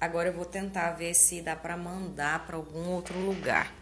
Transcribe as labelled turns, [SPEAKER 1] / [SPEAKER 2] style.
[SPEAKER 1] Agora eu vou tentar ver se dá para mandar para algum outro lugar.